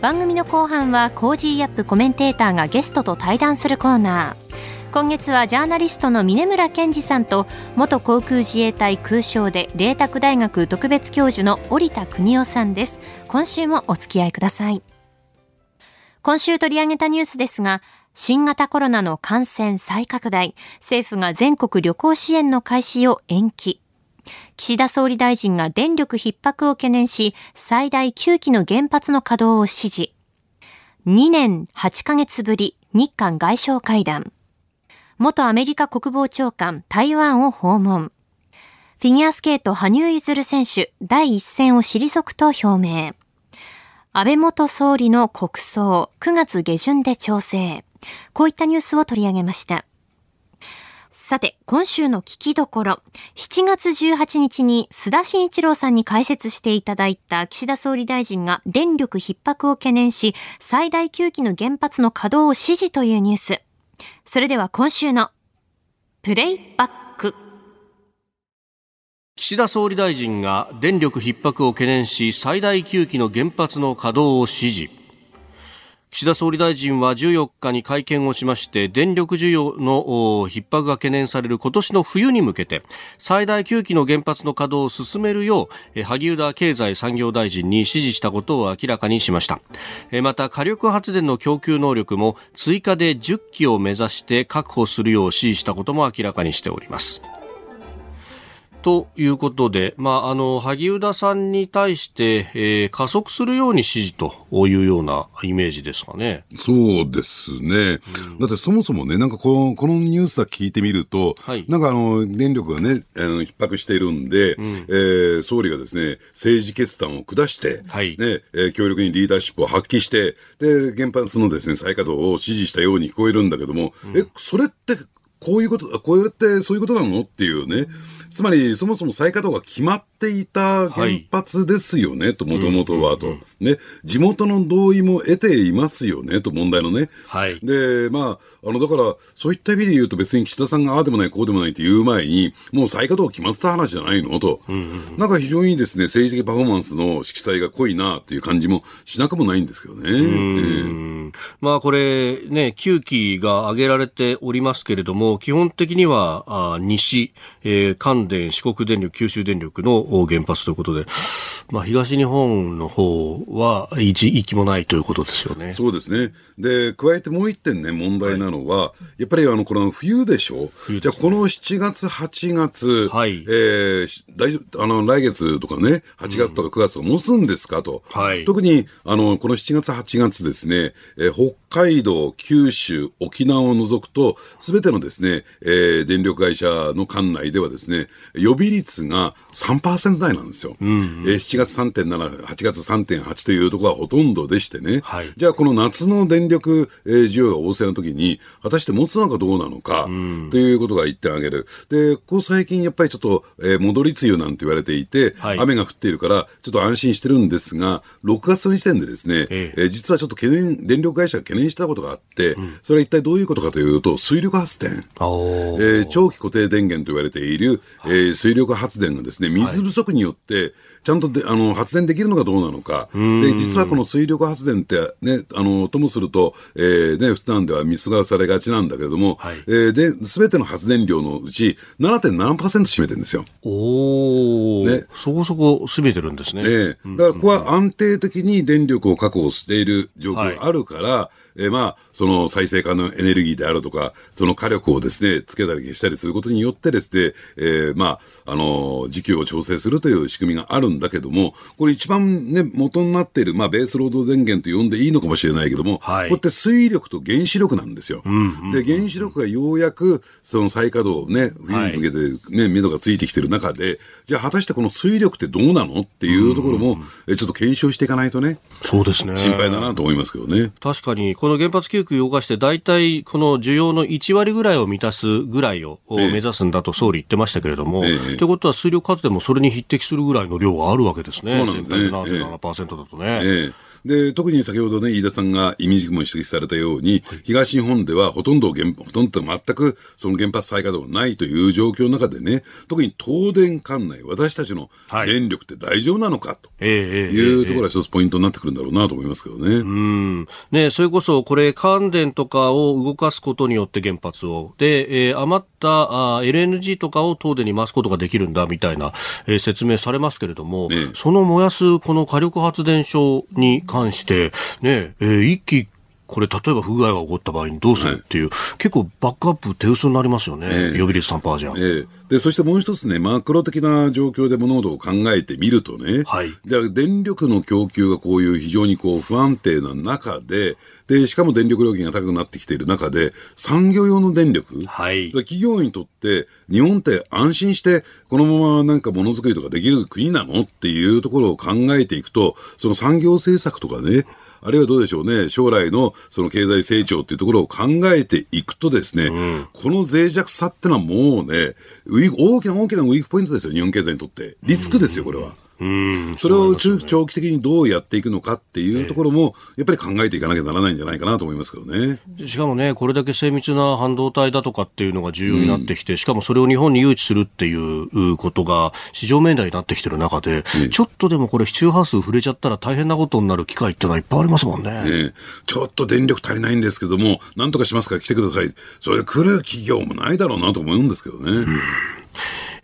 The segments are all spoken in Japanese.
番組の後半は Cozy up コメンテーターがゲストと対談するコーナー。今月はジャーナリストの峯村健司さんと元航空自衛隊空将で麗澤大学特別教授の織田邦男さんです。今週もお付き合いください。今週取り上げたニュースですが新型コロナの感染再拡大政府が全国旅行支援の開始を延期。岸田総理大臣が電力逼迫を懸念し、最大9基の原発の稼働を指示。2年8ヶ月ぶり、日韓外相会談。元アメリカ国防長官、台湾を訪問。フィギュアスケート羽生結弦選手、第一戦を退くと表明。安倍元総理の国葬、9月下旬で調整。こういったニュースを取り上げました。さて、今週の聞きどころ。7月18日に須田慎一郎さんに解説していただいた岸田総理大臣が電力逼迫を懸念し、最大9基の原発の稼働を指示というニュース。それでは今週のプレイバック。岸田総理大臣が電力逼迫を懸念し、最大9基の原発の稼働を指示。岸田総理大臣は14日に会見をしまして電力需要の逼迫が懸念される今年の冬に向けて最大9基の原発の稼働を進めるよう萩生田経済産業大臣に指示したことを明らかにしました。また火力発電の供給能力も追加で10基を目指して確保するよう指示したことも明らかにしております。ということで、まあ、あの、萩生田さんに対して、えー、加速するように指示というようなイメージですかね。そうですね。うん、だってそもそもね、なんかこの、このニュースだけ聞いてみると、はい、なんかあの、電力がね、あの、逼迫しているんで、うん、えー、総理がですね、政治決断を下して、はい、ね、えー、強力にリーダーシップを発揮して、で、原発のですね、再稼働を指示したように聞こえるんだけども、うん、え、それってこういうこと、こうやってそういうことなの？っていうね。つまり、そもそも再稼働が決まっていた原発ですよね、はい、と、もともとはと、ね。地元の同意も得ていますよね、と、問題のね。はい。で、まあ、あの、だから、そういった意味で言うと別に岸田さんがああでもない、こうでもないって言う前に、もう再稼働決まってた話じゃないのと。うんうん、なんか非常にですね、政治的パフォーマンスの色彩が濃いなっていう感じもしなくもないんですけどね。えー、まあ、これ、ね、9期が挙げられておりますけれども、基本的には、あ西、えー、関電、四国電力、九州電力の原発ということで、まあ、東日本の方は一息もないということですよね。そうですね。で、加えてもう一点ね、問題なのは、はい、やっぱりあの、この冬でしょ、ね、じゃこの7月、8月、はい、えー、大あの、来月とかね、8月とか9月を持つんですか？と。はい、特に、あの、この7月、8月ですね、えー、北海道、九州、沖縄を除くと、すべてのですね、えー、電力会社の管内ではですね、予備率が3%台なんですよ。うんうん、えー、7月3.7、8月3.8というところがほとんどでしてね。はい、じゃあ、この夏の電力、えー、需要が旺盛な時に、果たして持つのかどうなのか、うん、ということが一点挙げる。で、ここ最近やっぱりちょっと、えー、戻り梅雨なんて言われていて、はい、雨が降っているから、ちょっと安心してるんですが、6月の時点でですね、えー、えー、実はちょっと懸念、電力会社が懸念したことがあって、うん、それは一体どういうことかというと、水力発電、えー、長期固定電源と言われている、えー、水力発電がですね、水不足によって、ちゃんとであの発電できるのかどうなのか、で実はこの水力発電って、ね、あのともすると、えーね、普段では見過ごされがちなんだけれども、はい、えー、で全ての発電量のうち7.7%占めてるんですよ。おね、そこそこ占めてるんですね。えー、だからここは安定的に電力を確保している状況があるから、はいえー、まあ、その再生可能エネルギーであるとか、その火力をですね、つけたり消したりすることによってですね、えー、まあ、あの、需給を調整するという仕組みがあるんんだけども、これ一番ね、元になっている、まあ、ベースロード電源と呼んでいいのかもしれないけども、はい、こうやって水力と原子力なんですよ。うんうんうん、で、原子力がようやく、その再稼働ね、冬に向けてね、目処がついてきてる中で、じゃあ果たしてこの水力ってどうなのっていうところも、うん、ちょっと検証していかないとね。そうですね。心配だなと思いますけどね。確かに、この原発9区動かして、大体この需要の1割ぐらいを満たすぐらいを目指すんだと総理言ってましたけれども、と、ええ、いうことは水力発電もそれに匹敵するぐらいの量があるわけですね。そうなんですね。77%だとね。ええで、特に先ほどね、飯田さんが意味軸も指摘されたように、はい、東日本ではほとんど原、ほとんど全くその原発再稼働がないという状況の中でね、特に東電管内、私たちの電力って大丈夫なのかというところが一つポイントになってくるんだろうなと思いますけどね。うん。ね、それこそ、これ、関電とかを動かすことによって原発を、で、えー、余ったあ LNG とかを東電に回すことができるんだみたいな、えー、説明されますけれども、ね、その燃やすこの火力発電所に関関して、ね、えー、一気これ、例えば不具合が起こった場合にどうするっていう、はい、結構バックアップ手薄になりますよね、えー、予備率3%じゃ、えー、で、そしてもう一つね、マクロ的な状況で物事を考えてみるとね、はい、で電力の供給がこういう非常にこう不安定な中で、で、しかも電力料金が高くなってきている中で、産業用の電力、はい、企業にとって、日本って安心して、このままなんかものづくりとかできる国なのっていうところを考えていくと、その産業政策とかね、あるいはどうでしょうね、将来のその経済成長っていうところを考えていくとですね、うん、この脆弱さってのはもうね、大きな大きなウィークポイントですよ、日本経済にとって。リスクですよ、これは。それを中長期的にどうやっていくのかっていうところも、やっぱり考えていかなきゃならないんじゃないかなと思いますけどね。しかもね、これだけ精密な半導体だとかっていうのが重要になってきて、うん、しかもそれを日本に誘致するっていうことが市場面題になってきてる中で、ね、ちょっとでもこれ、周波数触れちゃったら大変なことになる機会ってのはいっぱいありますもんね。ねちょっと電力足りないんですけども、なんとかしますか？ら来てください。それで来る企業もないだろうなと思うんですけどね。うん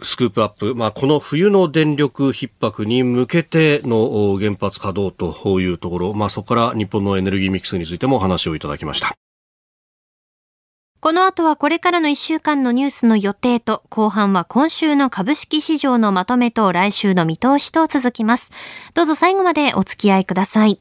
スクープアップ、まあ、この冬の電力逼迫に向けての原発稼働というところ、まあ、そこから日本のエネルギーミックスについてもお話をいただきました。この後はこれからの1週間のニュースの予定と、後半は今週の株式市場のまとめと来週の見通しと続きます。どうぞ最後までお付き合いください。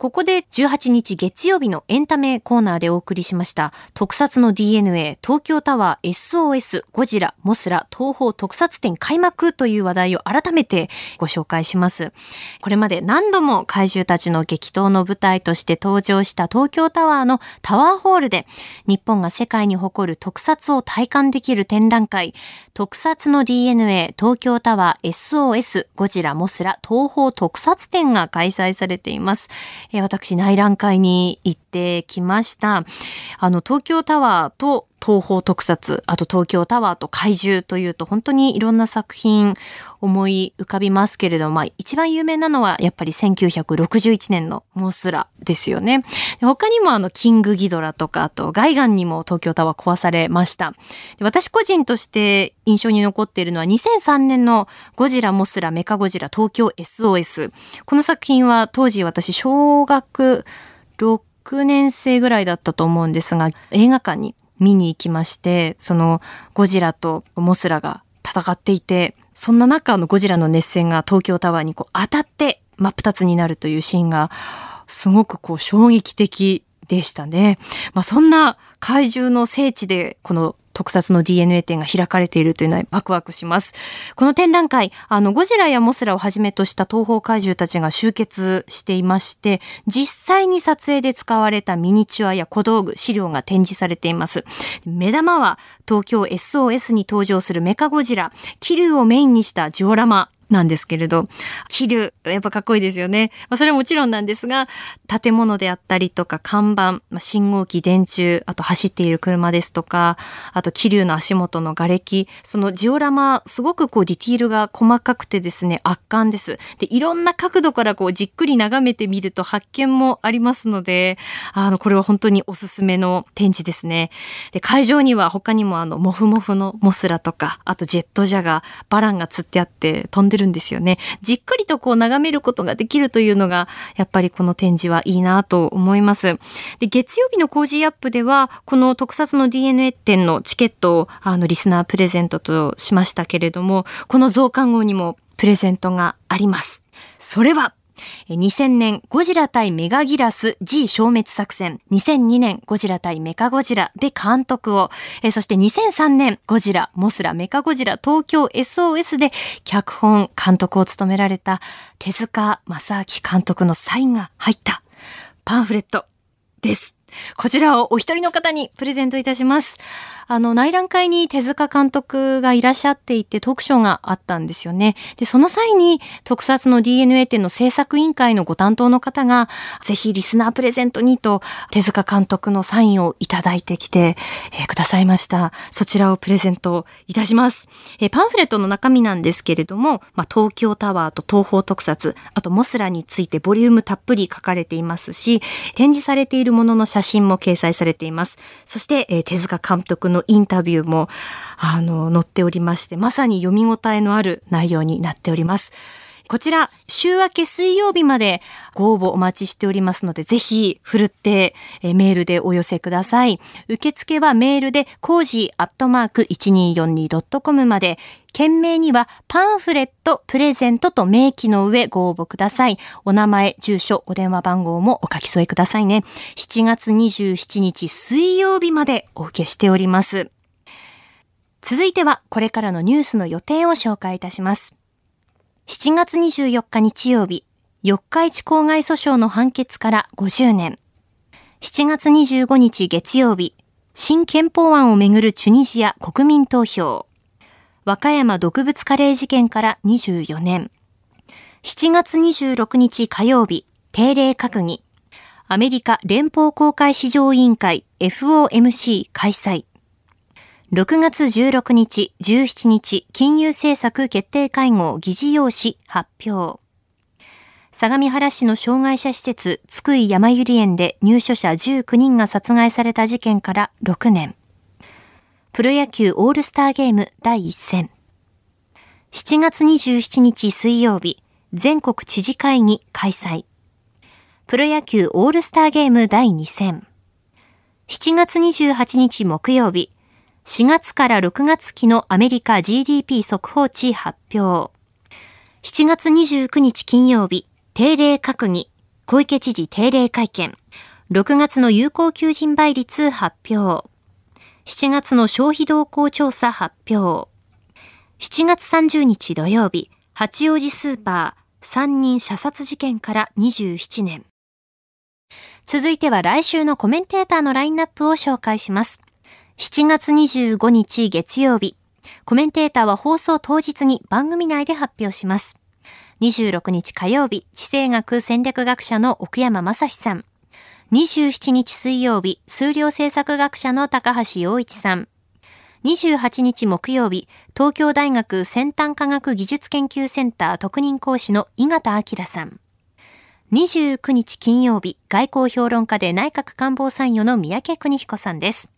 ここで18日月曜日のエンタメコーナーでお送りしました特撮の DNA 東京タワー SOS ゴジラモスラ東宝特撮展開幕という話題を改めてご紹介します。これまで何度も怪獣たちの激闘の舞台として登場した東京タワーのタワーホールで日本が世界に誇る特撮を体感できる展覧会特撮の DNA 東京タワー SOS ゴジラモスラ東方特撮展が開催されています。え私内覧会に行ってきました。あの、東京タワーと東方特撮、あと東京タワーと怪獣というと本当にいろんな作品思い浮かびますけれども、まあ一番有名なのはやっぱり1961年のモスラですよね。他にもあのキングギドラとか、あとガイガンにも東京タワー壊されました。私個人として印象に残っているのは2003年のゴジラモスラメカゴジラ東京 SOS。この作品は当時私小学6年生ぐらいだったと思うんですが、映画館に見に行きまして、そのゴジラとモスラが戦っていて、そんな中のゴジラの熱戦が東京タワーにこう当たって真っ二つになるというシーンがすごくこう衝撃的でしたね。まあそんな怪獣の聖地でこの特撮の DNA 展が開かれているというのはワクワクします。この展覧会、あの、ゴジラやモスラをはじめとした東方怪獣たちが集結していまして、実際に撮影で使われたミニチュアや小道具、資料が展示されています。目玉は東京 SOS に登場するメカゴジラ、キルをメインにしたジオラマなんですけれど、着る、やっぱかっこいいですよね。まあ、それはもちろんなんですが、建物であったりとか看板、まあ、信号機、電柱、あと走っている車ですとか、あと気流の足元の瓦礫、そのジオラマ、すごくこうディティールが細かくてですね、圧巻です。で、いろんな角度からこうじっくり眺めてみると発見もありますので、あの、これは本当におすすめの展示ですね。で、会場には他にもあの、モフモフのモスラとか、あとジェットジャガー、バランが釣ってあって飛んでるるんですよね。じっくりとこう眺めることができるというのが、やっぱりこの展示はいいなと思います。で、月曜日の Cozy up では、この特撮の DNA 展のチケットを、あの、リスナープレゼントとしましたけれども、この増刊号にもプレゼントがあります。それは、2000年ゴジラ対メガギラス G 消滅作戦、2002年ゴジラ対メカゴジラで監督を、そして2003年ゴジラ、モスラ、メカゴジラ東京 SOS で脚本、監督を務められた手塚正明監督のサインが入ったパンフレットです。こちらをお一人の方にプレゼントいたします。あの、内覧会に手塚監督がいらっしゃっていて、特賞があったんですよね。で、その際に、特撮の DNA 展の制作委員会のご担当の方が、ぜひリスナープレゼントにと、手塚監督のサインをいただいてきて、えー、くださいました。そちらをプレゼントいたします。えー、パンフレットの中身なんですけれども、まあ、東京タワーと東方特撮、あとモスラについてボリュームたっぷり書かれていますし、展示されているものの写真も掲載されています。そして、えー、手塚監督ののインタビューも、あの、載っておりまして、まさに読み応えのある内容になっております。こちら、週明け水曜日までご応募お待ちしておりますので、ぜひ、ふるって、えメールでお寄せください。受付はメールで、 cozy アットマーク 1242.com まで、件名にはパンフレット、プレゼントと明記の上ご応募ください。お名前、住所、お電話番号もお書き添えくださいね。7月27日水曜日までお受けしております。続いては、これからのニュースの予定を紹介いたします。7月24日日曜日、四日市公害訴訟の判決から50年。7月25日月曜日、新憲法案をめぐるチュニジア国民投票。和歌山毒物カレー事件から24年。7月26日火曜日、定例閣議。アメリカ連邦公開市場委員会 FOMC 開催。6月16日、17日、金融政策決定会合議事要旨発表。相模原市の障害者施設、津久井山百合園で入所者19人が殺害された事件から6年。プロ野球オールスターゲーム第1戦。7月27日水曜日、全国知事会議開催。プロ野球オールスターゲーム第2戦。7月28日木曜日、4月から6月期のアメリカ GDP 速報値発表。7月29日金曜日、定例閣議、小池知事定例会見。6月の有効求人倍率発表。7月の消費動向調査発表。7月30日土曜日、八王子スーパー3人射殺事件から27年。続いては来週のコメンテーターのラインナップを紹介します。7月25日月曜日。コメンテーターは放送当日に番組内で発表します。26日火曜日、地政学戦略学者の奥山正史さん。27日水曜日、数量政策学者の高橋洋一さん。28日木曜日、東京大学先端科学技術研究センター特任講師の井形明さん。29日金曜日、外交評論家で内閣官房参与の三宅邦彦さんです。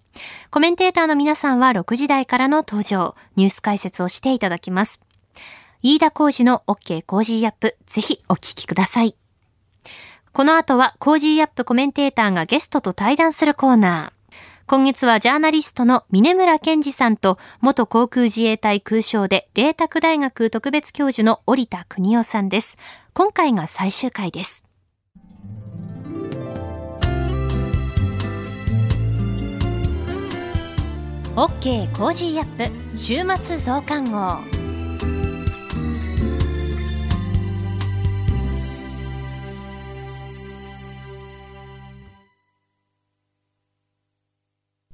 コメンテーターの皆さんは6時台からの登場、ニュース解説をしていただきます。飯田浩司の OK Cozy up、ぜひお聞きください。この後は Cozy up コメンテーターがゲストと対談するコーナー。今月はジャーナリストの峯村健司さんと元航空自衛隊空将で麗澤大学特別教授の織田邦男さんです。今回が最終回です。OK コージーアップ週末増刊号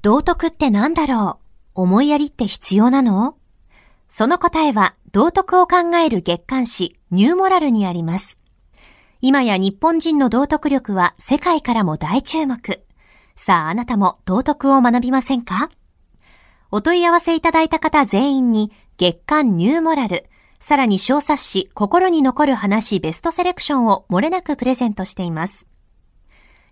道徳って何だろう？思いやりって必要なの？その答えは道徳を考える月刊誌ニューモラルにあります。今や日本人の道徳力は世界からも大注目。さああなたも道徳を学びませんか？お問い合わせいただいた方全員に月刊ニューモラル、さらに小冊子心に残る話ベストセレクションを漏れなくプレゼントしています。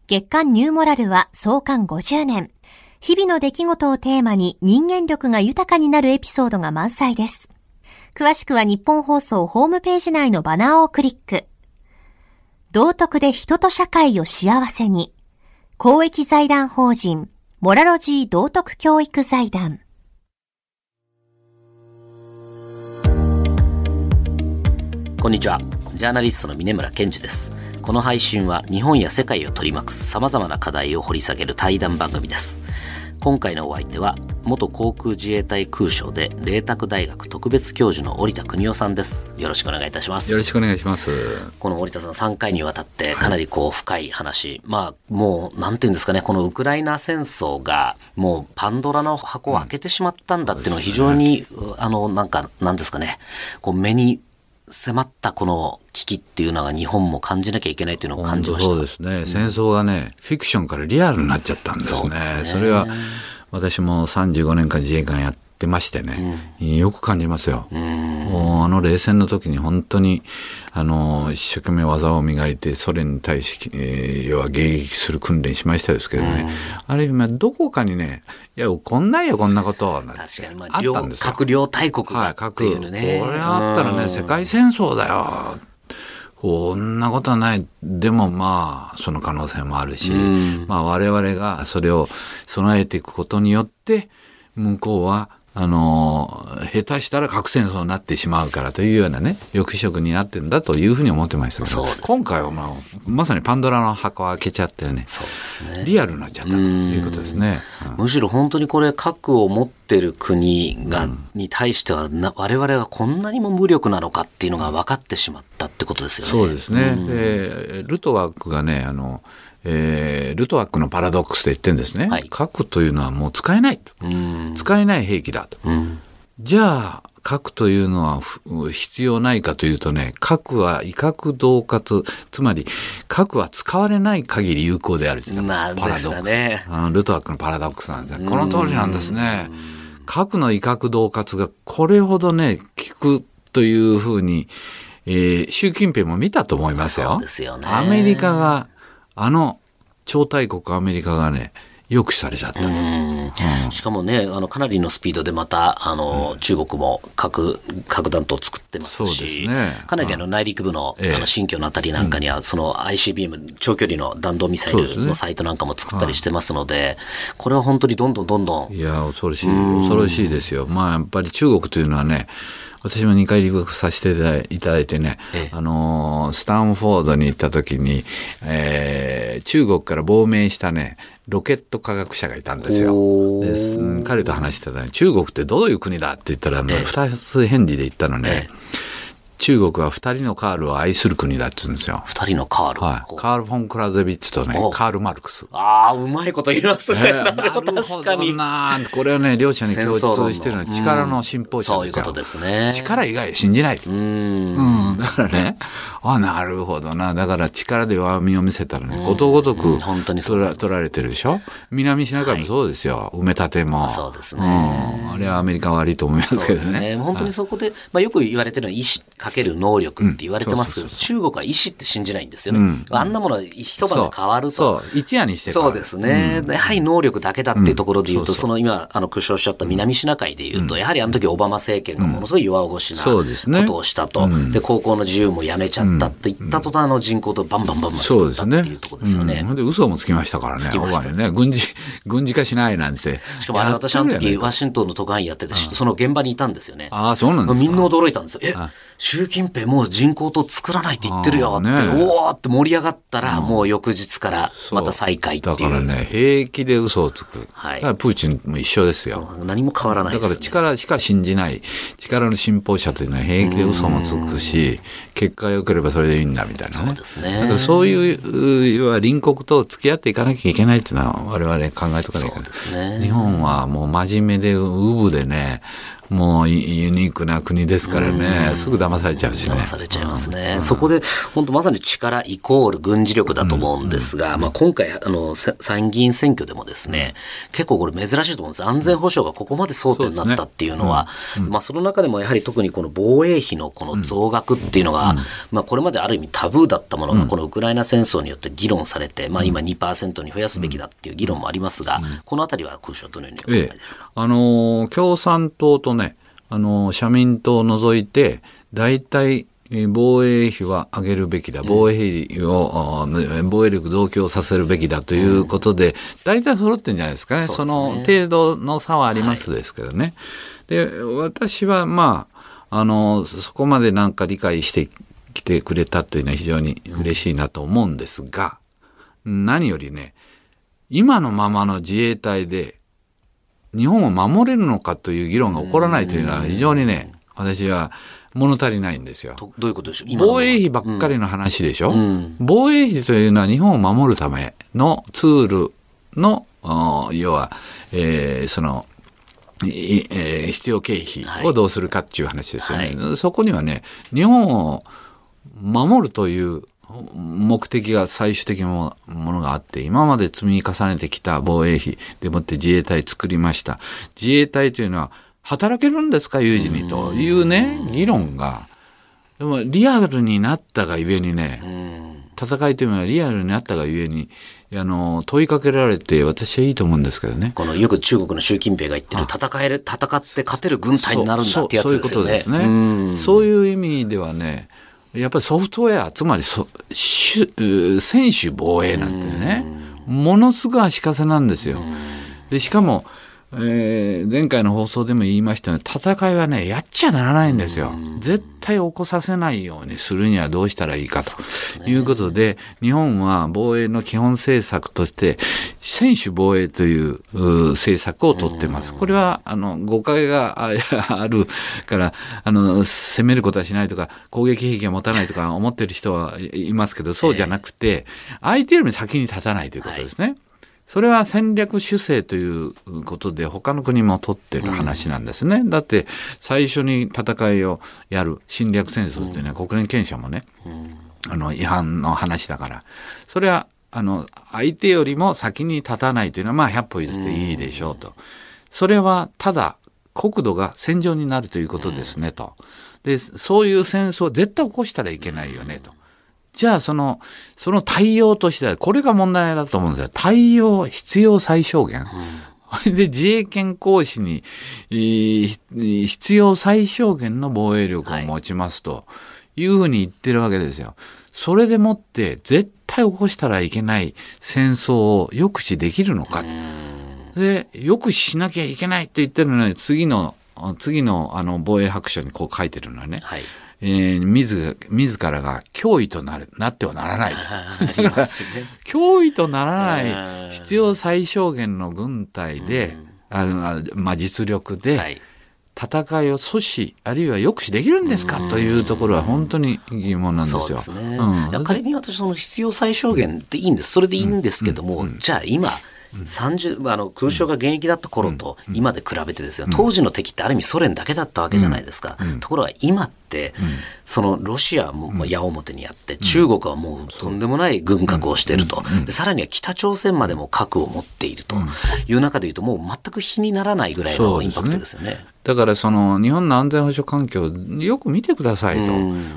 月刊ニューモラルは創刊50年。日々の出来事をテーマに人間力が豊かになるエピソードが満載です。詳しくは日本放送ホームページ内のバナーをクリック。道徳で人と社会を幸せに。公益財団法人、モラロジー道徳教育財団。こんにちは。ジャーナリストの峰村健二です。この配信は日本や世界を取り巻く様々な課題を掘り下げる対談番組です。今回のお相手は、元航空自衛隊空将で、麗澤大学特別教授の織田邦夫さんです。よろしくお願いいたします。よろしくお願いします。この織田さん3回にわたって、かなりこう深い話、はい、まあ、もう、なんていうんですかね、このウクライナ戦争が、もうパンドラの箱を開けてしまったんだっていうのは非常に、うんね、あの、なんか、なんですかね、こう目に迫ったこの危機っていうのが日本も感じなきゃいけないというのを感じました。そうですね。戦争がね、フィクションからリアルになっちゃったんですね。そそれは私も35年間自衛官やってましてね、うん、よく感じますよ。あの冷戦の時に本当にあの一生懸命技を磨いてソ連に対し、えー、要は迎撃する訓練しましたですけどね、ある意味どこかにねいやこんないよこんなこと確かに、まあ、あったんですよ。核両大国がっていうね、はい、これあったらね世界戦争だよ。こんなことはない。でもまあ、その可能性もあるし、まあ我々がそれを備えていくことによって、向こうはあの、下手したら核戦争になってしまうからというようなね、抑止力になってるんだというふうに思ってましたけど、今回は、まあ、まさにパンドラの箱を開けちゃってね、そうですね。リアルになっちゃったということですね。うん、むしろ本当にこれ、核を持ってる国が、うん、に対してはな、我々はこんなにも無力なのかっていうのが分かってしまったってことですよね。そうですね。うん、えルトワックがね、あの、えー、ルトワックのパラドックスで言ってるんですね、はい、核というのはもう使えないと、使えない兵器だと、じゃあ核というのは必要ないかというとね核は威嚇恫喝つまり核は使われない限り有効であるパラドックス、ね、ルトワックのパラドックスなんですね。この通りなんですね核の威嚇恫喝がこれほどね効くというふうに、えー、習近平も見たと思いますよ。そうですよね。アメリカがあの超大国アメリカがね、抑止されちゃったと。うん、しかもね、あのかなりのスピードでまたあの、うん、中国も核核弾頭を作ってますし、ね、かなりあの内陸部の,、あの新疆のあたりなんかには、その ICBM 長距離の弾道ミサイルのサイトなんかも作ったりしてますので、これは本当にどんどんどんどん。いや恐ろしい恐ろしいですよ。まあやっぱり中国というのはね。私も2回留学させていただいてね、ええ、あのスタンフォードに行った時に、えー、中国から亡命したね、ロケット科学者がいたんですよ。で彼と話してたら、ね、中国ってどういう国だって言ったら、二つ返事で言ったのね、中国は二人のカールを愛する国だって言うんですよ。二人のカール。はい。カール・フォン・クラゼビッツとね、カール・マルクス。ああ、うまいこと言いますね。えー、なるほど、確かに。なこれはね、両者に共通してるのは力の信奉者ですよ、そういうことですね。力以外信じない。うん。うん。だからね、あ、なるほどな。だから力で弱みを見せたらね、ことごとく、本当に取ら取られてるでしょ？南シナ海もそうですよ。はい、埋め立ても。そうですね、うん。あれはアメリカ悪いと思いますけどね。ね本当にそこで、まあよく言われてるのは意志かける能力って言われてますけど、中国は意志って信じないんですよね。うん、あんなものは一晩で変わると。一夜にしてそうですね、うん、やはり能力だけだっていうところで言うと、その今、あの、苦笑しゃった南シナ海で言うと、やはりあの時オバマ政権がものすごい弱腰なことをしたと。で、高校の自由もやめちゃったって言った途端の人口とバンバンバンバン作ったっていうところですよね。で、嘘もつきましたからね。つきました。ね。軍事、軍事化しないなんて。しかもあれ私あの時、ワシントンの特派員やってて、その現場にいたんですよね。ああ、そうなんですか。みんな驚いたんですよ。え、習近平もう人口と作らないって言ってるよって、ね、おおって盛り上がったら、もう翌日からまた再開っていう。だからね、平気で嘘をつく。はい。プーチンも一緒ですよ。何も変わらない、ね、だから力しか信じない、力の信奉者というのは平気で嘘もつくし、結果が良ければそれでいいんだみたいなね。そうですね。だからそういう、要は隣国と付き合っていかなきゃいけないっていうのは我々考えとかないかな。そうですね。日本はもう真面目で、うぶでね、もうユニークな国ですからね、すぐ騙されちゃうしね。騙されちゃいますね。そこで、本当まさに力イコール軍事力だと思うんですが、まあ今回、あの、参議院選挙でもですね、結構これ珍しいと思うんです。安全保障がここまで争点になったっていうのは、まあその中でもやはり特にこの防衛費のこの増額っていうのが、まあこれまである意味タブーだったものが、このウクライナ戦争によって議論されて、まあ今2%に増やすべきだっていう議論もありますが、このあたりは空将どのようにお考えでしょうか？ええ、あの、共産党とね、あの、社民党を除いて、大体、防衛費は上げるべきだ、防衛費を、うん、防衛力増強させるべきだということで、大体揃ってんじゃないですかね。そ、ね、の程度の差はありますですけどね。はい、で、私はまあ、あの、そこまでなんか理解してきてくれたというのは非常に嬉しいなと思うんですが、何よりね、今のままの自衛隊で日本を守れるのかという議論が起こらないというのは非常にね、私は物足りないんですよ。どういうことでしょう？防衛費ばっかりの話でしょ、うん、防衛費というのは日本を守るためのツールの、要は、えー、その、えー、必要経費をどうするかっていう話ですよね。はい、そこにはね、日本を守るという目的が最終的なものがあって、今まで積み重ねてきた防衛費でもって自衛隊作りました。自衛隊というのは働けるんですか、有事にというね、議論が、でもリアルになったがゆえにね、戦いというのはリアルになったがゆえに、あの、問いかけられて、私はいいと思うんですけどね。この、よく中国の習近平が言ってる、戦える、戦って勝てる軍隊になるんだってやつですよね。そういうことですね。そういう意味ではね、やっぱりソフトウェア、つまりそ選手防衛なんてね、ものすごい足かせなんですよ。で、しかも、えー、前回の放送でも言いましたように、戦いはね、やっちゃならないんですよ。絶対起こさせないようにするにはどうしたらいいかということで、日本は防衛の基本政策として、専守防衛という政策をとってます。これは、あの、誤解が あるから、あの、攻めることはしないとか、攻撃兵器は持たないとか思ってる人はいますけど、そうじゃなくて、相手よりも先に立たないということですね。はいそれは戦略主勢ということで他の国も取ってる話なんですね。うん、だって最初に戦いをやる侵略戦争っていうのは国連憲章もね、うん、あの違反の話だから、それはあの相手よりも先に立たないというのはまあ100歩譲っていいでしょうと。それはただ国土が戦場になるということですねと。で、そういう戦争を絶対起こしたらいけないよねと。じゃあその、その対応としては、これが問題だと思うんですよ。対応必要最小限。うん、で、自衛権行使に、必要最小限の防衛力を持ちますというふうに言ってるわけですよ。それでもって絶対起こしたらいけない戦争を抑止できるのか。で、抑止しなきゃいけないと言ってるのに、次の、次のあの防衛白書にこう書いてるのはね。はいえー、自自らが脅威となるなってはならない。と。だから、脅威とならない必要最小限の軍隊で、あのまあ、実力で戦いを阻止、あるいは抑止できるんですか？というところは本当に疑問なんですよ。そうですね。うん、仮に私、その必要最小限っていいんです。それでいいんですけども、うん。うん、じゃあ今、30あの空襲が現役だった頃と今で比べてですよ、当時の敵ってある意味ソ連だけだったわけじゃないですか。ところが今って、そのロシアも矢面にあって、中国はもうとんでもない軍拡をしていると、さらには北朝鮮までも核を持っているという中でいうと、もう全く比にならないぐらいのインパクトですよね。だからその日本の安全保障環境よく見てくださいと、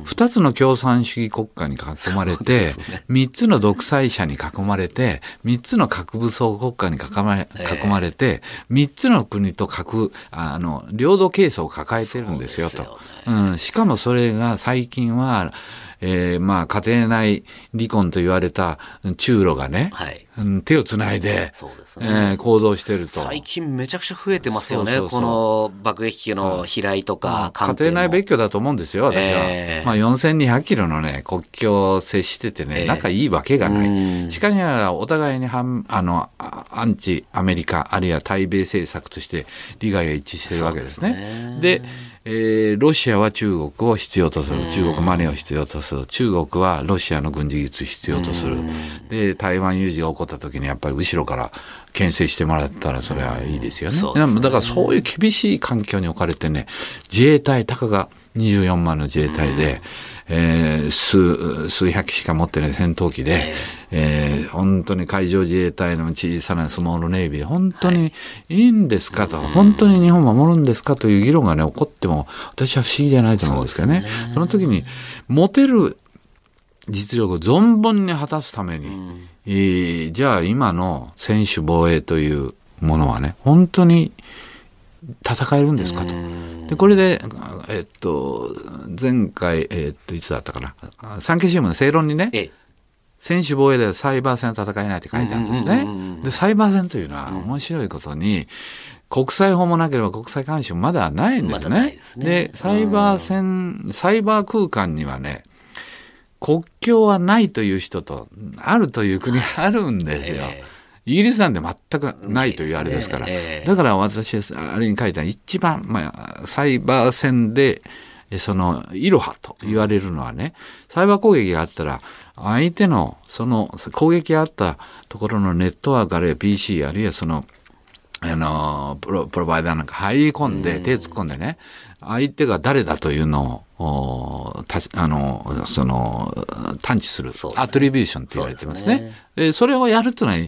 二つの共産主義国家に囲まれて、三、つの独裁者に囲まれて、三つの核武装国家に囲まれ囲まれて、三つの国と核あの領土係争を抱えてるんですよと。うん、しかもそれが最近はえー、まあ、家庭内離婚と言われた中ロがね、はい、手をつないで、そうですね、えー、行動してると。最近めちゃくちゃ増えてますよね。この爆撃機の飛来とか、家庭内別居だと思うんですよ、私は。えー、まあ、4200キロのね、国境を接しててね、仲いいわけがない。しかしながら、お互いに反、あの、アンチアメリカ、あるいは対米政策として利害が一致してるわけですね。でえー、ロシアは中国を必要とする。中国マネーを必要とする。中国はロシアの軍事技術を必要とする。で、台湾有事が起こった時にやっぱり後ろから牽制してもらったらそれはいいですよね。ねだからそういう厳しい環境に置かれてね、自衛隊、たかが24万の自衛隊で、えー、数、数百機しか持ってない戦闘機で、えー、本当に海上自衛隊の小さなスモールネイビー、本当にい。いんですかと、はい、本当に日本を守るんですかという議論がね、起こっても、私は不思議じゃないと思うんですけどね。そ、ね、の時に、持てる実力を存分に果たすために、うん、えー、じゃあ今の専守防衛というものはね、本当に戦えるんですかと。でこれで、えっと、前回、えっと、いつだったかな、産経新聞の正論にね、ええ、専守防衛ではサイバー戦戦えないって書いてあるんですね。で、サイバー戦というのは面白いことに、国際法もなければ国際監視もまだないんですね。で、ね、サイバー戦、サイバー空間にはね、国境はないという人と、あるという国があるんですよ。えイギリスなんで全くないというあれですから。えー、だから私はあれに書いた一番、まあ、サイバー戦で、その、いろはと言われるのはね、サイバー攻撃があったら、相手の、その、攻撃があったところのネットワークあるいは PC あるいはその、あのプロ、プロバイダーなんか入り込んで、手突っ込んでね、相手が誰だというのを、たあの、その、探知する、アトリビューションって言われてますね。そでそれをやるっていうのは、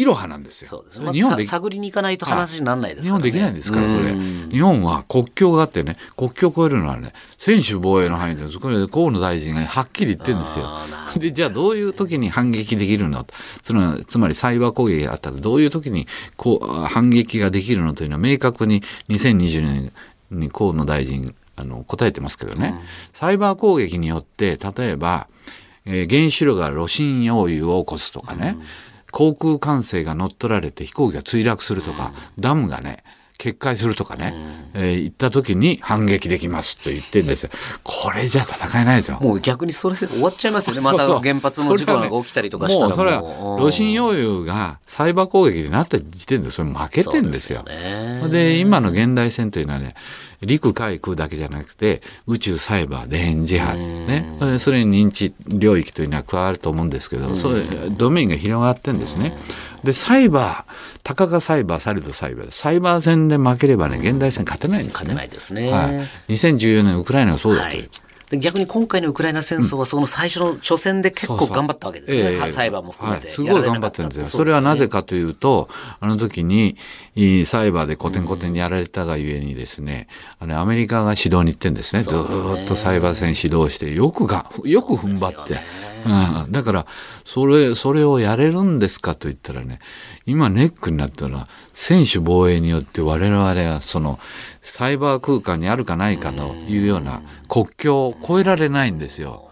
いろはなんですよ。そうです日本で探りに行かないと話にならないですから、ね、日本できないんですから、それ。日本は国境があってね、国境を越えるのはね、専守防衛の範囲で、そこで河野大臣がはっきり言ってるんですよ。で、じゃあどういう時に反撃できるの？つまり、つまりサイバー攻撃があったら、どういう時にこう反撃ができるのというのは明確に2020年に河野大臣、あの、答えてますけどね、うん、サイバー攻撃によって、例えば、えー、原子炉が炉心溶融を起こすとかね、うん航空管制が乗っ取られて飛行機が墜落するとか、ダムがね、決壊するとかね、うん、えー、行った時に反撃できますと言ってるんですよ。これじゃ戦えないですよ。もう逆にそれで終わっちゃいますよね。また原発の事故が起きたりとかしたらもう。それは、炉心溶融がサイバー攻撃になった時点でそれ負けてんですよ。でで、今の現代戦というのはね、陸海空だけじゃなくて宇宙サイバー電磁波ねそれに認知領域というのは加わると思うんですけどそういうドメインが広がってんですね。でサイバーたかがサイバーされどサイバーサイバー戦で負ければね現代戦勝てないんですね。勝てないですね。はい、2014年ウクライナがそうだという。はい逆に今回のウクライナ戦争はその最初の初戦で結構頑張ったわけですね。そうそう裁判も含めて、はい、すごい頑張ってるんですよ。それはなぜかというと、あの時に、サイバーでコテンコテンにやられたがゆえにですね、あの、アメリカが指導に行ってんですね。ずっとサイバー戦指導して、よくが、よく踏ん張って。うん、だから、それ、それをやれるんですかと言ったらね、今ネックになったのは、選手防衛によって我々はその、サイバー空間にあるかないかというような国境を越えられないんですよ。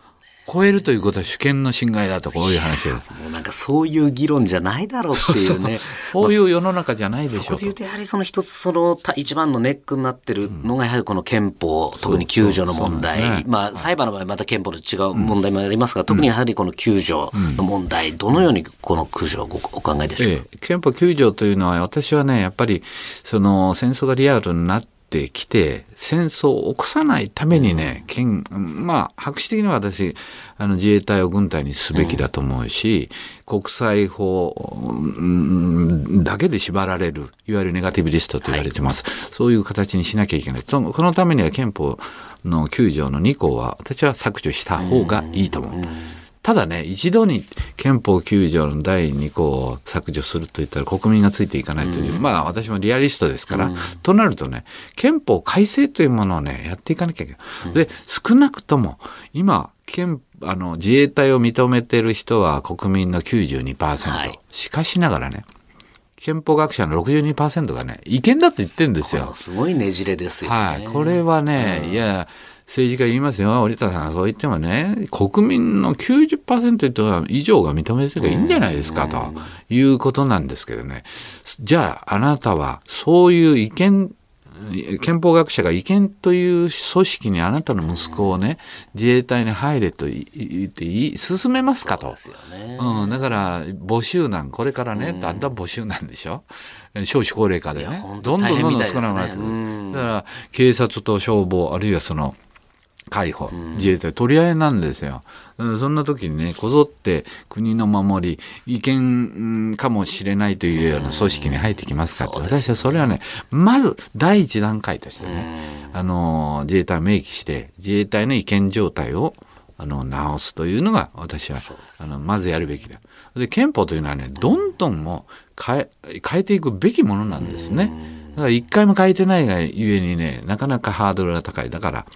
超えるということは主権の侵害だとこういう話でもうなんかそういう議論じゃないだろうっていうね。そういう世の中じゃないでしょうそこで言うとやはりその一つその一番のネックになってるのがやはりこの憲法、うん、特に救助の問題、ね、まあ裁判の場合また憲法と違う問題もありますが、うん、特にやはりこの救助の問題、うん、どのようにこの救助をお考えでしょう？か、ええ、憲法救助というのは私はねやっぱりその戦争がリアルになってってきて戦争を起こさないためにね、県まあ白紙的には私あの自衛隊を軍隊にすべきだと思うし、国際法だけで縛られるいわゆるネガティブリストと言われてます、はい、そういう形にしなきゃいけない。そのこのためには憲法の9条の2項は私は削除した方がいいと思う。ただね、一度に憲法9条の第2項を削除すると言ったら国民がついていかないという、うん、まあ私もリアリストですから、うん、となるとね、憲法改正というものをね、やっていかなきゃいけない。うん、で、少なくとも今、憲あの自衛隊を認めてる人は国民の92%、はい、しかしながらね、憲法学者の62%がね、違憲だと言ってるんですよ。すごいねじれですよね。はい。これはね、いや、政治家言いますよ、折田さんがそう言ってもね、国民の90%以上が認めてればいいんじゃないですか、ということなんですけどね。じゃあ、あなたは、そういう意見、憲法学者が違憲という組織にあなたの息子をね、自衛隊に入れと言って進めますかと。ううん、だから、募集難、これからね、だんだん募集なんでしょ？少子高齢化でね、どんどんどんどん少なくなってくる。だから、警察と消防、あるいはその、海保、自衛隊取り合いなんですよ。そんな時にね、こぞって国の守り、違憲かもしれないというような組織に入ってきますかって、私はそれはね、まず第一段階としてね、あの、自衛隊を明記して、自衛隊の違憲状態をあの直すというのが私はあのまずやるべきだ。で憲法というのはねどんどんも変え変えていくべきものなんですね。だから一回も変えてないがゆえにねなかなかハードルが高い。だから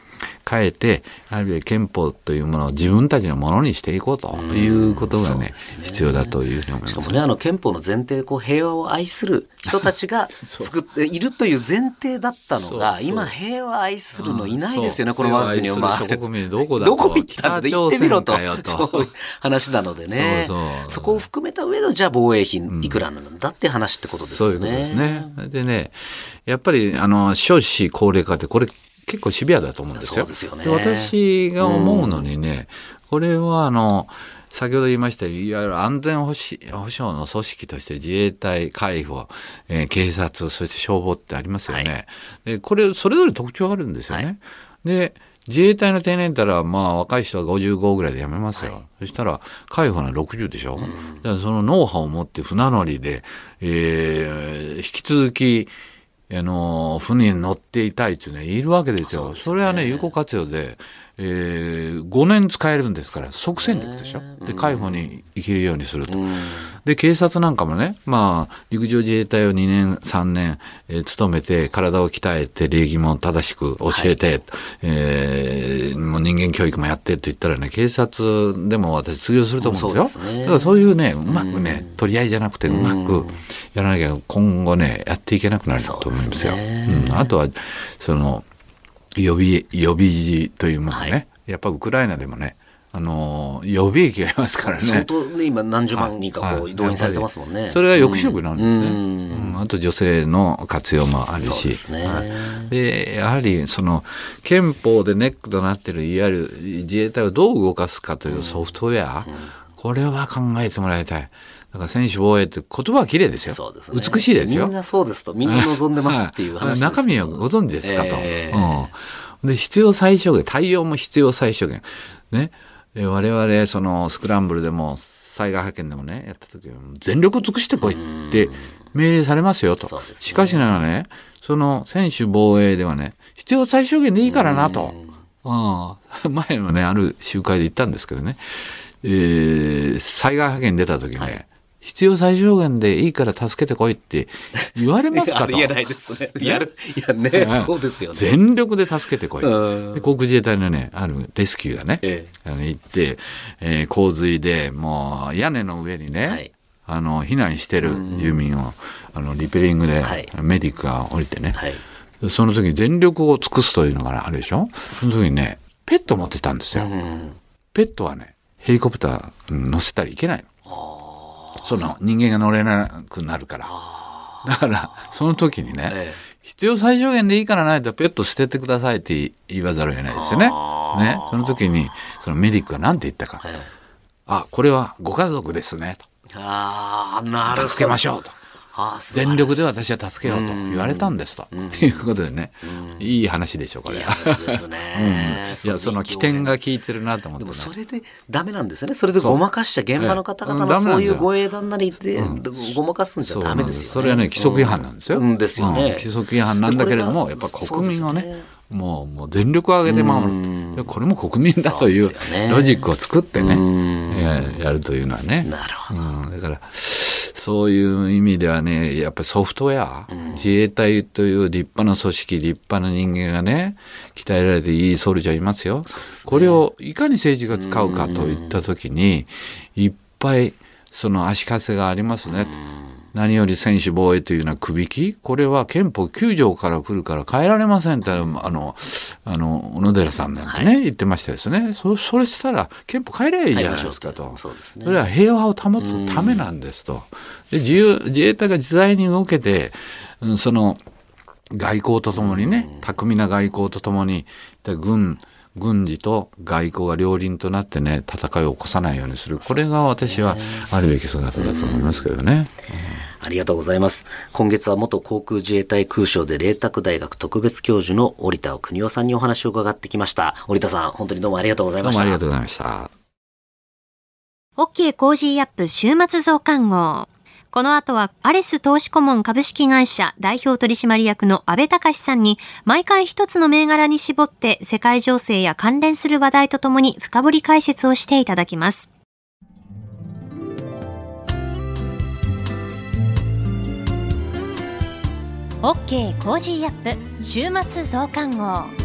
変えて、あるいは憲法というものを自分たちのものにしていこうということがね、ね必要だというふうに思います。しかもね、あの憲法の前提でこう平和を愛する人たちが 作っているという前提だったのが、今平和愛するのいないですよね、この枠には。国民どこだどこ行ったんだ行ってみろと。そういう話なのでね。そこを含めた上で、じゃあ防衛費いくらなんだって話ってことですよね。そういうことですね。でね、やっぱり、あの、少子高齢化って、これ結構シビアだと思うんですよ。で、ね、私が思うのにね、うん、これはあの、先ほど言いましたいわゆる安全保障の組織として自衛隊、海保、えー、警察、そして消防ってありますよね。はい、でこれ、それぞれ特徴があるんですよね。はい、で、自衛隊の定年たら、まあ、若い人は55ぐらいで辞めますよ。はい、そしたら、海保は60でしょ。うん、だからそのノウハウを持って船乗りで、えー、引き続き、あの、船に乗っていたいっていうね、いるわけですよ。そ、ね、れはね、有効活用で、えー、5年使えるんですから、即戦力でしょ？で、海保に生きるようにすると。で、警察なんかもね、まあ、陸上自衛隊を2年、3年、えー、勤めて、体を鍛えて、礼儀も正しく教えて、はい、えー、もう人間教育もやってと言ったらね、警察でも私通用すると思うんですよ。すね、だからそういうね、うまくね、取り合いじゃなくて、うまくやらなきゃ、今後ね、やっていけなくなると思うんですよ。うすね、うん、あとは、その、予備、予備時というものね、はい、やっぱウクライナでもね、あの予備役がいますからね。相当ね、今何十万人かこう動員されてますもんね。それが抑止力なんですね。うん、うん、あと女性の活用もあるし。で、ねはい、やはりその憲法でネックとなっているいわゆる自衛隊をどう動かすかというソフトウェア、うん、これは考えてもらいたい。だから選手防衛って言葉は綺麗ですよ。そうですね。美しいですよ。みんなそうですと、みんな望んでますっていう話、ね、中身はご存知ですかと。えー、うん。で、必要最小限、対応も必要最小限。ね。我々、そのスクランブルでも、災害派遣でもね、やった時は、全力を尽くしてこいって命令されますよと。ね、しかしながらね、その選手防衛ではね、必要最小限でいいからなと。うん、前のね、ある集会で言ったんですけどね、えー、災害派遣出た時ね、はい必要最小限でいいから助けてこいって言われますかと。ありえないですね。やる。いやね、そうですよね。全力で助けてこい。航空自衛隊のね、あるレスキューがね、ええ、あの行って、えー、洪水でもう屋根の上にね、はい、あの、避難してる住民を、あの、リペリングで、メディックが降りてね、はい、その時に全力を尽くすというのがあるでしょ？その時にね、ペット持ってたんですよ。ペットはね、ヘリコプター乗せたらいけないの。その人間が乗れなくなるから。だから、その時にね、ええ、必要最小限でいいからないとペット捨ててくださいって言わざるを得ないですよね。ね。その時に、そのメディックが何て言ったか。え、あ、これはご家族ですね。と。ああ、なるほど。助けましょうと。全力で私は助けようと言われたんですと、いうことでね、いい話でしょう、これ。いい話ですね。いや、その起点が効いてるなと思って、でもそれでダメなんですよね。それでごまかしちゃ、現場の方々のそういうご英断なりで、ごまかすんじゃダメですよそれはね、規則違反なんですよ。ですよね。規則違反なんだけれども、やっぱ国民をね、もうもう全力を挙げて守るこれも国民だというロジックを作ってねやるというのはね。なるほど、だからそういう意味ではねやっぱりソフトウェア、自衛隊という立派な組織立派な人間がね鍛えられていいソルジャーいますよ、ね、これをいかに政治が使うかといった時にいっぱいその足かせがありますね。何より専守防衛というのは首引き？これは憲法9条から来るから変えられませんってあのあの小野寺さんなんてね、はい、言ってましたですね。そそれしたら憲法変えればいいじゃないですかと。そ、ね,、れは平和を保つためなんですと。で自由自衛隊が自在に動けてその外交とともにね巧みな外交とともに軍軍事と外交が両輪となってね戦いを起こさないようにするこれが私はあるべき姿だと思いますけどね。ありがとうございます。今月は元航空自衛隊空将で麗澤大学特別教授の織田邦男さんにお話を伺ってきました。織田さん、本当にどうもありがとうございました。どうもありがとうございました。OK Cozy up 週末増刊号。この後は、アレス投資顧問株式会社代表取締役の安倍隆さんに、毎回一つの銘柄に絞って世界情勢や関連する話題とともに深掘り解説をしていただきます。OK Cozy up 週末増刊号。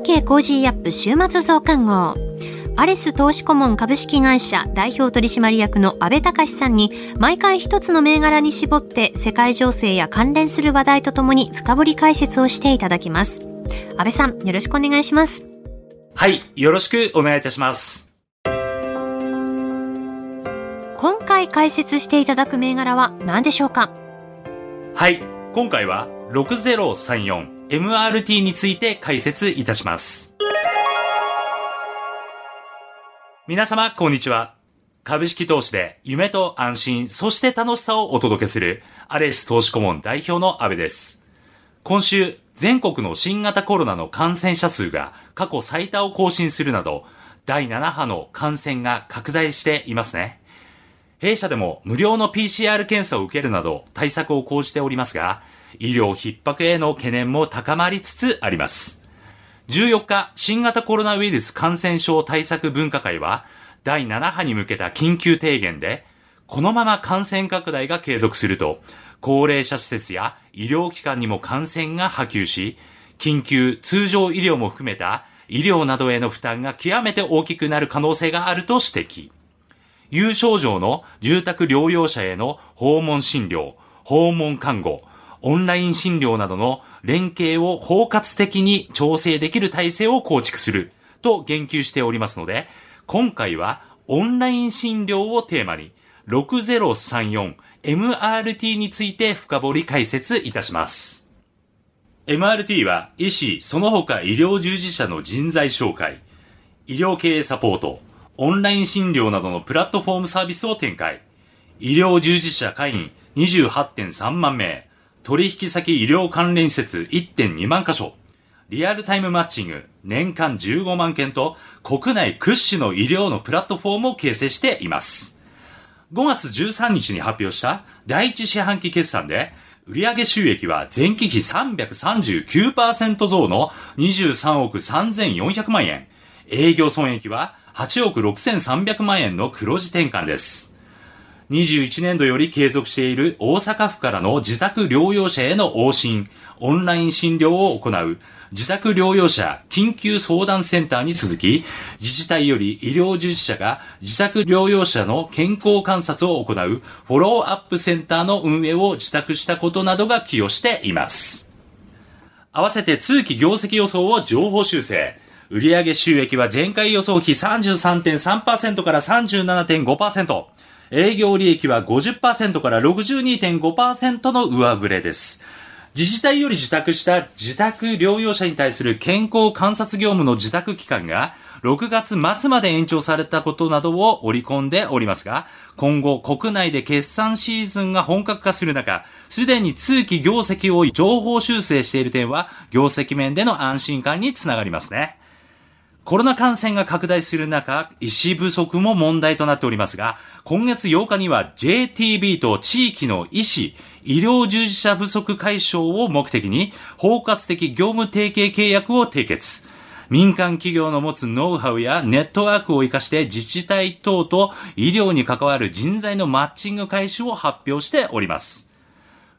OK Cozy up 週末増刊号。アレス投資顧問株式会社代表取締役の安倍隆さんに毎回一つの銘柄に絞って世界情勢や関連する話題とともに深掘り解説をしていただきます。安倍さん、よろしくお願いします。はい、よろしくお願いいたします。今回解説していただく銘柄は何でしょうか？はい、今回は6034 MRT について解説いたします。皆様、こんにちは。株式投資で夢と安心、そして楽しさをお届けするアレス投資顧問代表の安部です。今週、全国の新型コロナの感染者数が過去最多を更新するなど、第7波の感染が拡大していますね。弊社でも無料の PCR 検査を受けるなど対策を講じておりますが、医療逼迫への懸念も高まりつつあります。14日、新型コロナウイルス感染症対策分科会は、第7波に向けた緊急提言で、このまま感染拡大が継続すると、高齢者施設や医療機関にも感染が波及し、緊急通常医療も含めた医療などへの負担が極めて大きくなる可能性があると指摘。有症状の住宅療養者への訪問診療、訪問看護、オンライン診療などの連携を包括的に調整できる体制を構築する。と言及しておりますので、今回はオンライン診療をテーマに 6034MRT について深掘り解説いたします。MRT は医師、その他医療従事者の人材紹介、医療経営サポート、オンライン診療などのプラットフォームサービスを展開、医療従事者会員28.3万名、取引先医療関連施設1.2万箇所、リアルタイムマッチング年間15万件と国内屈指の医療のプラットフォームを形成しています。5月13日に発表した第一四半期決算で、売上収益は前期比339%増の23億3400万円。営業損益は8億6300万円の黒字転換です。21年度より継続している大阪府からの自宅療養者への往診、オンライン診療を行う自宅療養者緊急相談センターに続き、自治体より医療従事者が自宅療養者の健康観察を行うフォローアップセンターの運営を自宅したことなどが寄与しています。合わせて通期業績予想を情報修正。売上収益は前回予想比33.3%から37.5%。営業利益は50%から62.5%の上振れです。自治体より受託した自宅療養者に対する健康観察業務の受託期間が6月末まで延長されたことなどを織り込んでおりますが、今後国内で決算シーズンが本格化する中、すでに通期業績を情報修正している点は、業績面での安心感につながりますね。コロナ感染が拡大する中、医師不足も問題となっておりますが、今月8日には JTB と地域の医師、医療従事者不足解消を目的に、包括的業務提携契約を締結。民間企業の持つノウハウやネットワークを活かして自治体等と医療に関わる人材のマッチング開始を発表しております。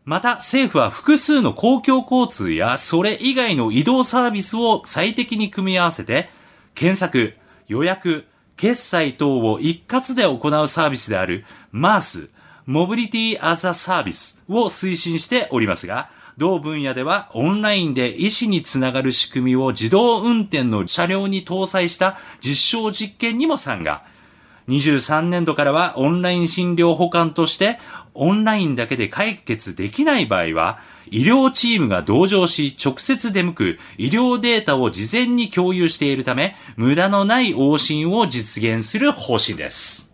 また政府は複数の公共交通やそれ以外の移動サービスを最適に組み合わせて検索、予約、決済等を一括で行うサービスである MARS、モビリティアザサービスを推進しておりますが、同分野ではオンラインで医師につながる仕組みを自動運転の車両に搭載した実証実験にも参加。23年度からはオンライン診療保管としてオンラインだけで解決できない場合は医療チームが同乗し直接出向く医療データを事前に共有しているため無駄のない往診を実現する方針です。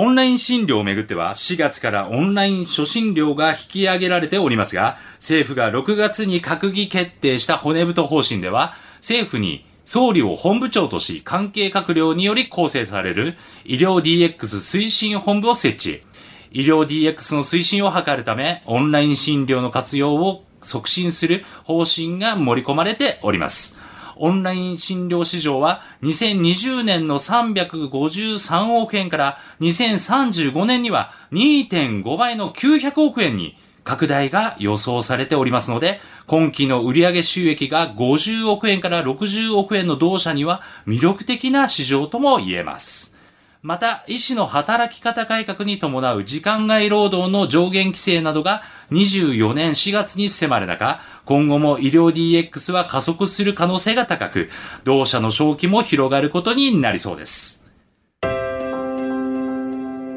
オンライン診療をめぐっては4月からオンライン初診料が引き上げられておりますが、政府が6月に閣議決定した骨太方針では、政府に総理を本部長とし関係閣僚により構成される医療 DX 推進本部を設置。医療 DX の推進を図るため、オンライン診療の活用を促進する方針が盛り込まれております。オンライン診療市場は2020年の353億円から2035年には2.5倍の900億円に拡大が予想されておりますので、今期の売上収益が50億円から60億円の同社には魅力的な市場とも言えます。また、医師の働き方改革に伴う時間外労働の上限規制などが24年4月に迫る中、今後も医療 DX は加速する可能性が高く、同社の正気も広がることになりそうです。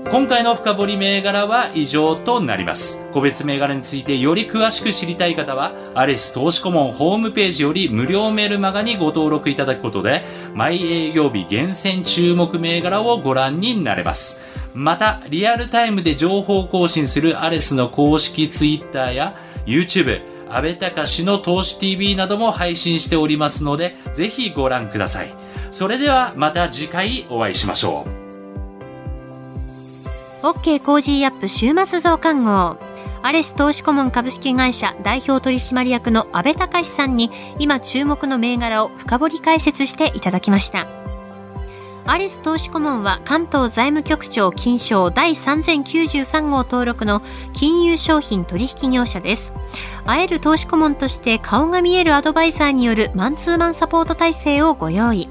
今回の深掘り銘柄は以上となります。個別銘柄についてより詳しく知りたい方は、アレス投資顧問ホームページより無料メールマガにご登録いただくことで、毎営業日厳選注目銘柄をご覧になれます。また、リアルタイムで情報更新するアレスの公式ツイッターや YouTube、安倍隆の投資 TV なども配信しておりますので、ぜひご覧ください。それではまた次回お会いしましょう。OK Cozy up 週末増刊号。アレス投資顧問株式会社代表取締役の安倍隆さんに今注目の銘柄を深掘り解説していただきました。アレス投資顧問は関東財務局長金商第3093号登録の金融商品取引業者です。会える投資顧問として顔が見えるアドバイザーによるマンツーマンサポート体制をご用意。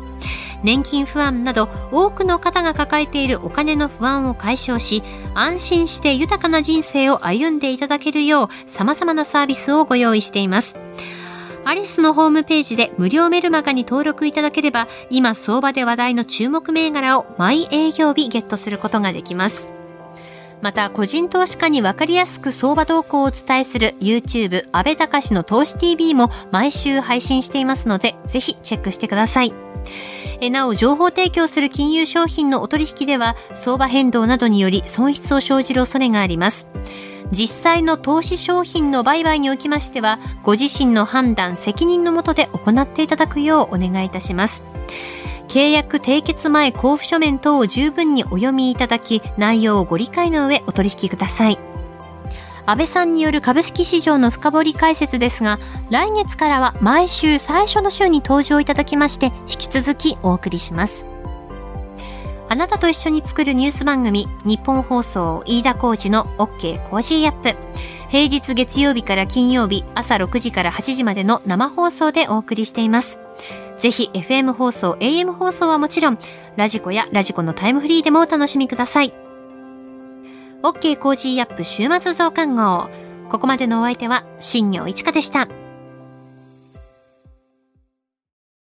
年金不安など多くの方が抱えているお金の不安を解消し安心して豊かな人生を歩んでいただけるよう様々なサービスをご用意していますアリスのホームページで無料メルマガに登録いただければ今相場で話題の注目銘柄を毎営業日ゲットすることができますまた、個人投資家にわかりやすく相場動向をお伝えする YouTube 安倍隆の投資 TV も毎週配信していますので、ぜひチェックしてください。えなお、情報提供する金融商品のお取引では、相場変動などにより損失を生じる恐れがあります。実際の投資商品の売買におきましては、ご自身の判断、責任のもとで行っていただくようお願いいたします。契約締結前交付書面等を十分にお読みいただき、内容をご理解の上お取引ください。安倍さんによる株式市場の深掘り解説ですが、来月からは毎週最初の週に登場いただきまして、引き続きお送りします。あなたと一緒に作るニュース番組、ニッポン放送飯田浩二の OK Cozy up。平日月曜日から金曜日朝6時から8時までの生放送でお送りしています。ぜひ FM 放送、AM 放送はもちろん、ラジコやラジコのタイムフリーでもお楽しみください。OK コージーアップ週末増刊号。ここまでのお相手は、新業一華でした。